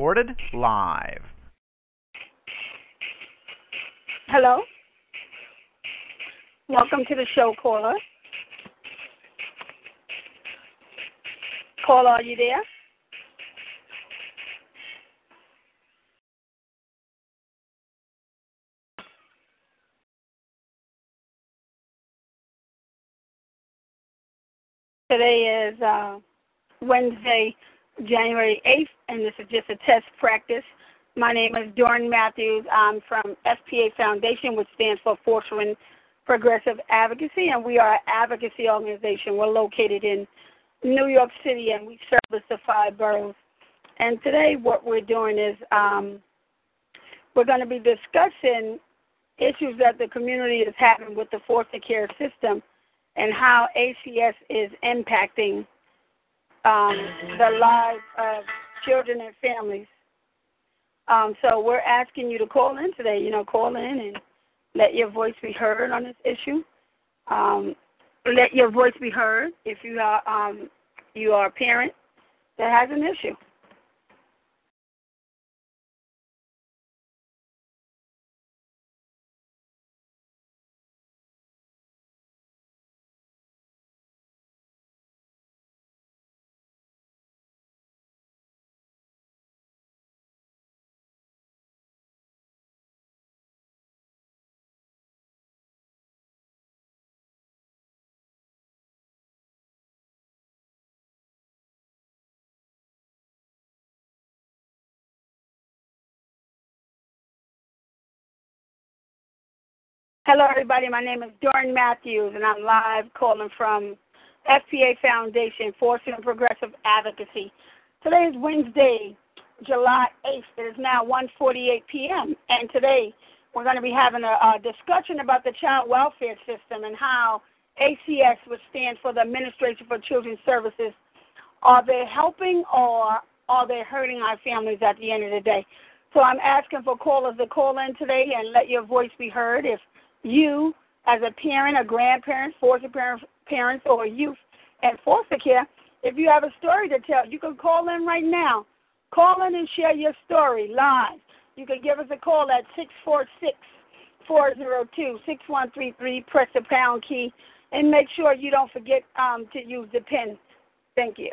Recorded live. Hello. Welcome to the show, caller. Caller, are you there? Today is uh, Wednesday, January 8th, and this is just a test practice. My name is Dorn Matthews. I'm from FPA Foundation, which stands for Fostering Progressive Advocacy, and we are an advocacy organization. We're located in New York City, and we service the five boroughs. And today, what we're doing is um, we're going to be discussing issues that the community is having with the foster care system and how ACS is impacting um, the lives of children and families. Um, so we're asking you to call in today. You know, call in and let your voice be heard on this issue. Um, let your voice be heard if you are um, you are a parent that has an issue. Hello, everybody. My name is Dorn Matthews, and I'm live calling from FPA Foundation, Fostering Progressive Advocacy. Today is Wednesday, July 8th. It is now 1:48 p.m. And today we're going to be having a, a discussion about the child welfare system and how ACS, which stands for the Administration for Children's Services, are they helping or are they hurting our families at the end of the day? So I'm asking for callers to call in today and let your voice be heard. If you, as a parent, a grandparent, foster parent, parents, or youth in foster care, if you have a story to tell, you can call in right now. Call in and share your story live. You can give us a call at 646 402 6133. Press the pound key and make sure you don't forget um, to use the PIN. Thank you.